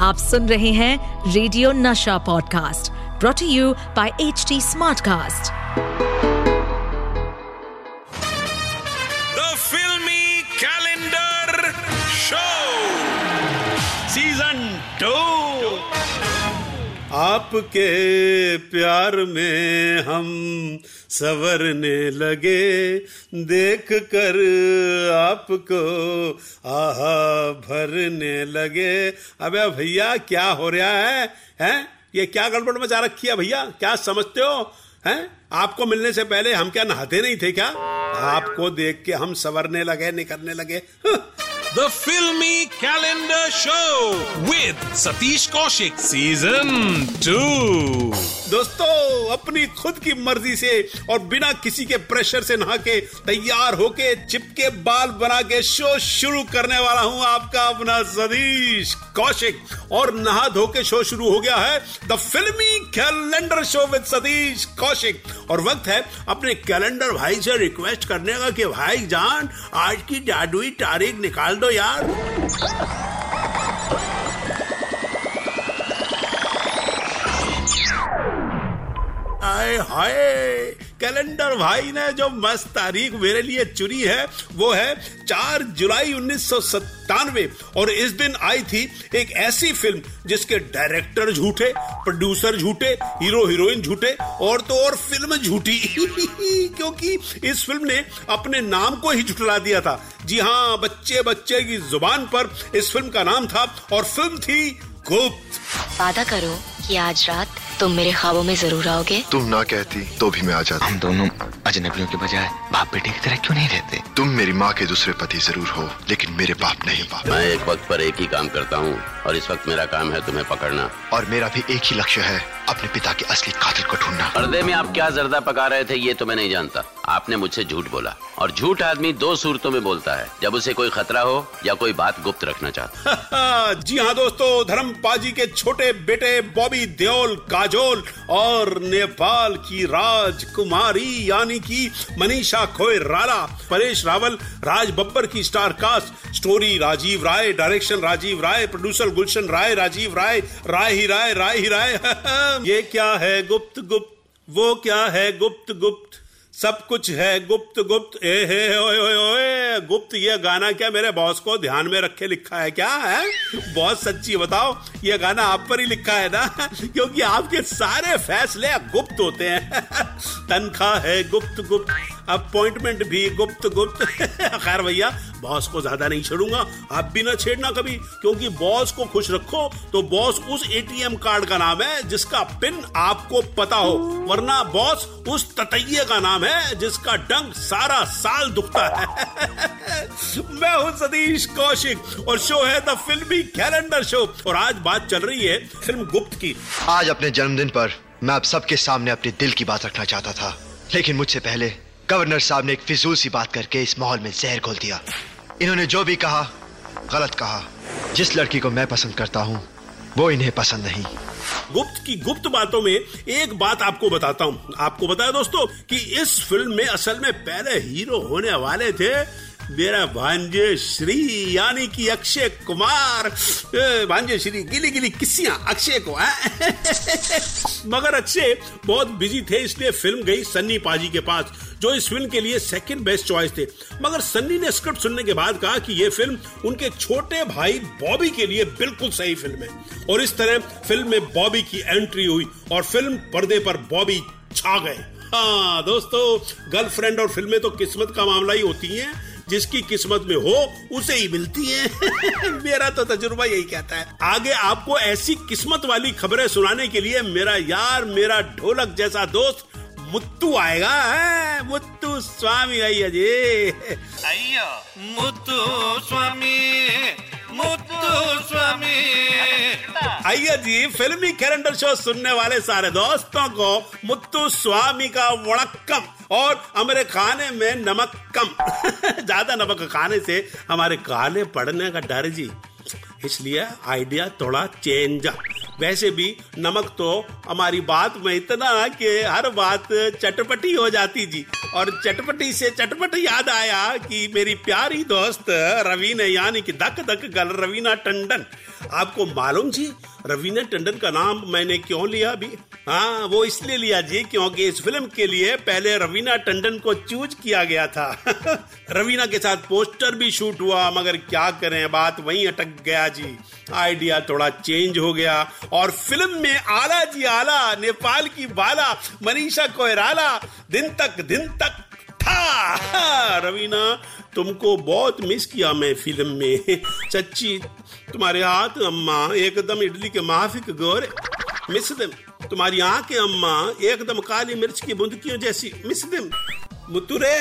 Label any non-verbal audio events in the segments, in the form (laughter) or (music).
आप सुन रहे हैं radio Nasha podcast brought you by H T Smartcast the filmy calendar show season 2 आपके प्यार में हम सवरने लगे। देख कर आपको आह भरने लगे। अबे भैया, क्या हो रहा है? हैं? ये क्या गड़बड़ मचा रखी है भैया? क्या समझते हो? हैं? आपको मिलने से पहले हम क्या नहाते नहीं थे क्या? आपको देख के हम सवरने लगे निकलने लगे। हं। Filmy calendar show with Satish Kaushik, Season 2 दोस्तों, अपनी खुद की मर्ज़ी से और बिना किसी के प्रेशर से नहा के तैयार होके, चिपके बाल बना के शो शुरू करने वाला हूँ आपका अपना सतीश कौशिक और नहा धो के शो शुरू हो गया है the filmy calendar show with Satish Kaushik और वक्त है अपने कैलेंडर भाई से रिक्वेस्ट करने का कि भाई जान, आज की जादुई तारीख निकाल दो यार। आए हाय। कैलेंडर भाई ने जो मस्त तारीख मेरे लिए चुनी है, वो है 4 जुलाई उन्नीस सौ सतानवे और इस दिन आई थी एक ऐसी फ़िल्म जिसके डायरेक्टर झूठे, प्रोड्यूसर झूठे, हीरो हीरोइन झूठे और तो और फ़िल्म झूठी। (laughs) क्योंकि इस फ़िल्म ने अपने नाम को ही झुठला दिया था। जी हाँ बच्चे बच्चे की ज़ुबान पर इस फ़िल्म का नाम था और फ़िल्म थी गुप्त। वादा करो कि आज रात तुम मेरे ख्वाबों में ज़रूर आओगे। तुम ना कहती तो भी मैं आ जाता। हम दोनों अजनबियों के बजाय बाप बेटे की तरह क्यों नहीं रहते? तुम मेरी माँ के दूसरे पति ज़रूर हो लेकिन मेरे बाप नहीं। बाप मैं एक वक्त पर एक ही काम करता हूँ और इस वक्त मेरा काम है तुम्हें पकड़ना। और मेरा भी एक ही लक्ष्य है अपने पिता के असली कातिल को ढूंढना। पर्दे में आप क्या जर्दा पका रहे थे ये तो मैं नहीं जानता। आपने मुझसे झूठ बोला और झूठ आदमी दो सूरतों में बोलता है जब उसे कोई खतरा हो या कोई बात गुप्त रखना चाहता जी हाँ दोस्तों धर्म पाजी के छोटे बेटे बॉबी देओल काजोल और नेपाल की राजकुमारी यानी कि मनीषा खोय राला, परेश रावल, राज बब्बर की star cast, story Rajiv Rai, direction Rajiv Rai, producer Gulshan Rai, Rajiv Rai Rai ही राय राय ही राय। (laughs) ये क्या है गुप्त गुप्त? वो क्या है गुप्त गुप्त? सब कुछ है गुप्त गुप्त। ए हे, ओए ओए ओए। गुप्त ये गाना क्या मेरे बॉस को ध्यान में रखे लिखा है क्या, है? बॉस सच्ची, बताओ, ये गाना आप पर ही लिखा है ना? (laughs) क्योंकि आपके सारे फैसले गुप्त होते हैं। (laughs) तनख्वाह है गुप्त गुप्त। अपॉइंटमेंट भी गुप्त गुप्त। (laughs) खैर भैया बॉस को ज़्यादा नहीं छेड़ूँगा। आप भी ना छेड़ना कभी, क्योंकि बॉस को खुश रखो तो बॉस उस एटीएम कार्ड का नाम है, जिसका पिन आपको पता हो। वरना बॉस उस ततैये का नाम है, जिसका डंक सारा साल दुखता है। (laughs) मैं हूँ सतीश कौशिक, और शो है द फिल्मी कैलेंडर शो। और आज बात चल रही है फ़िल्म गुप्त की। आज अपने जन्मदिन पर मैं आप सबके सामने अपने दिल की बात रखना चाहता था। लेकिन मुझसे पहले गवर्नर साहब ने एक फिजूल सी बात करके इस माहौल में जहर घोल दिया। इन्होंने जो भी कहा, गलत कहा। जिस लड़की को मैं पसंद करता हूँ, वो इन्हें पसंद नहीं। गुप्त की गुप्त बातों में एक बात आपको बताता हूँ। आपको बताया दोस्तों कि इस फ़िल्म में असल में पहले हीरो होने वाले थे मेरा भांजे श्री, यानी कि अक्षय कुमार। भांजे श्री गिली गिली किसियाँ अक्षय को? (laughs) मगर अक्षय बहुत बिज़ी थे, इसलिए फ़िल्म गई सन्नी पाजी के पास, जो इस फ़िल्म के लिए सेकंड बेस्ट चॉइस थे। मगर सन्नी ने स्क्रिप्ट सुनने के बाद कहा कि यह फ़िल्म उनके छोटे भाई बॉबी के लिए बिल्कुल सही फ़िल्म है। और इस तरह फ़िल्म में बॉबी की एंट्री हुई और फ़िल्म पर्दे पर बॉबी छा गए। हाँ दोस्तों गर्लफ्रेंड और फ़िल्में तो किस्मत का मामला ही होती हैं। जिसकी किस्मत में हो, उसे ही मिलती है। (laughs) मेरा तो तजुर्बा यही कहता है। आगे आपको ऐसी किस्मत वाली खबरें सुनाने के लिए मेरा यार, मेरा ढोलक जैसा दोस्त मुत्तू आएगा। मुत्तू स्वामी आइया जी। आइयो मुत्तू स्वामी। मुत्तू स्वामी। जी, फिल्मी कैलेंडर शो सुनने वाले सारे दोस्तों को मुत्तू स्वामी का वड़क्कम और हमारे खाने में नमक कम (laughs) ज़्यादा नमक खाने से हमारे काले पड़ने का डर जी। इसलिए आइडिया थोड़ा चेंज वैसे भी नमक तो हमारी बात में इतना कि हर बात चटपटी हो जाती जी। और चटपटी से चटपट याद आया कि मेरी प्यारी दोस्त रवीना यानी कि धक धक गल रवीना टंडन आपको मालूम जी रवीना टंडन का नाम मैंने क्यों लिया अभी? हाँ वो इसलिए लिया जी क्योंकि इस फ़िल्म के लिए पहले रवीना टंडन को चूज़ किया गया था। (laughs) रवीना के साथ पोस्टर भी शूट हुआ, मगर क्या करें, बात वहीं अटक गया जी। आइडिया थोड़ा चेंज हो गया और फ़िल्म में आला जी आला, नेपाल की बाला, मनीषा कोयराला दिन तक दिन तक था। (laughs) रवीना तुमको बहुत मिस किया मैं फ़िल्म में। (laughs) सच्ची तुम्हारे हाथ अम्मा एकदम इडली के माफिक गोरे। Miss them. तुम्हारी आँखें अम्मा एकदम काली मिर्च की बुंदकियों जैसी। Miss them. मुत्तू रे।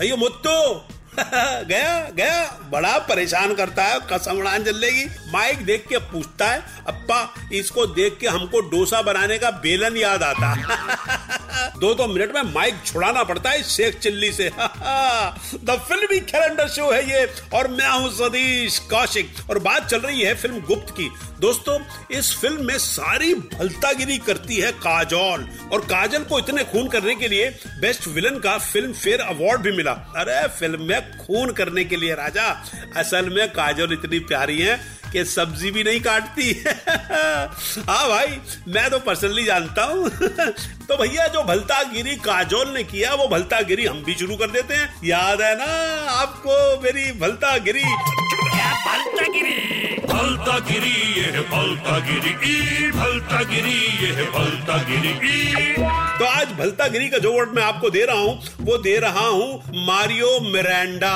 अयो मुत्तू। (laughs) गया गया। बड़ा परेशान करता है, कसम उड़ान चलेगी माइक देख के पूछता है, अप्पा, इसको देख के हमको डोसा बनाने का बेलन याद आता (laughs) दो दो मिनट में माइक छुड़ाना पड़ता है शेख चिल्ली से। (laughs) द फिल्मी कैलेंडर शो है ये, और मैं हूँ सतीश कौशिक। और बात चल रही है फ़िल्म गुप्त की। दोस्तों, इस फ़िल्म में सारी भलतागिरी करती है काजोल। और काजल को इतने खून करने के लिए बेस्ट विलन का फ़िल्म फेयर अवार्ड भी मिला। अरे, फ़िल्म में खून करने के लिए राजा। असल में काजल इतनी प्यारी है कि सब्ज़ी भी नहीं काटती। (laughs) हाँ भाई, मैं तो पर्सनली जानता हूँ। (laughs) तो भैया, जो भलतागिरी काजोल ने किया, वो भलतागिरी हम भी शुरू कर देते हैं। याद है ना आपको मेरी भलतागिरी? भलतागिरी, ये है भलतागिरी, ई भलतागिरी, ये है भलतागिरी, ई। तो आज भलता गिरी का जो वर्ड मैं आपको दे रहा हूँ, वो दे रहा हूँ मारियो मिरांडा।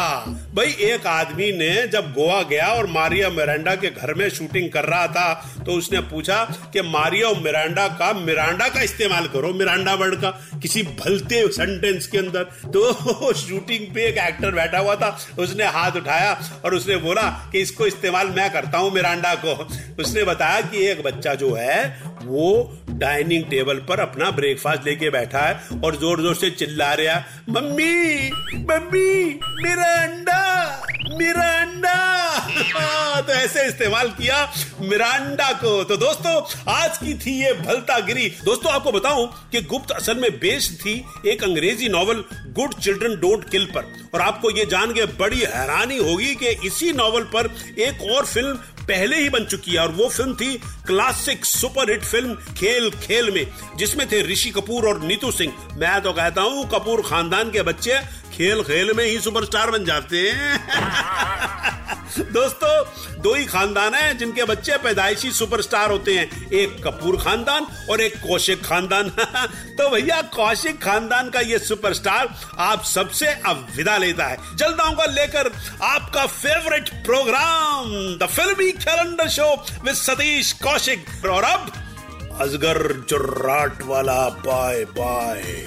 भाई, एक आदमी ने जब गोवा गया और मारिया मिरांडा के घर में शूटिंग कर रहा था तो उसने पूछा कि मारियो मिरांडा का मिरांडा का इस्तेमाल करो, मिरांडा वर्ड का, किसी भलते सेंटेंस के अंदर। तो (laughs) शूटिंग पे एक एक्टर बैठा हुआ था, उसने हाथ उठाया और उसने बोला कि इसको इस्तेमाल मैं करता हूँ मिरांडा को। उसने बताया कि एक बच्चा जो है, वो डाइनिंग टेबल पर अपना ब्रेकफास्ट लेके बैठा है और ज़ोर ज़ोर से चिल्ला रहा मम्मी मम्मी मेरा अंडा मेरा अंडा ऐसे इस्तेमाल किया मिरांडा को। तो दोस्तों, आज की थी ये भलता गिरी दोस्तों, आपको बताऊँ कि गुप्त असल में बेस्ड थी एक अंग्रेज़ी novel, good children don't kill पर। और आपको ये जान के बड़ी हैरानी होगी कि इसी नॉवल पर एक और फ़िल्म पहले ही बन चुकी है, और वो फ़िल्म थी क्लासिक सुपर हिट फ़िल्म खेल खेल में, जिसमें थे ऋषि कपूर और नीतू सिंह। मैं तो कहता हूँ, कपूर खानदान के बच्चे खेल खेल में ही सुपरस्टार बन जाते हैं। (laughs) दोस्तों, दो ही खानदान हैं जिनके बच्चे पैदाइशी सुपरस्टार होते हैं। एक कपूर खानदान और एक कौशिक खानदान। (laughs) तो भैया, कौशिक खानदान का ये सुपरस्टार आप सबसे अब विदा लेता है। जल्द आऊँगा लेकर आपका favourite programme, the filmy calendar show with Satish Kaushik. और अब अजगर जुर्राट वाला bye bye.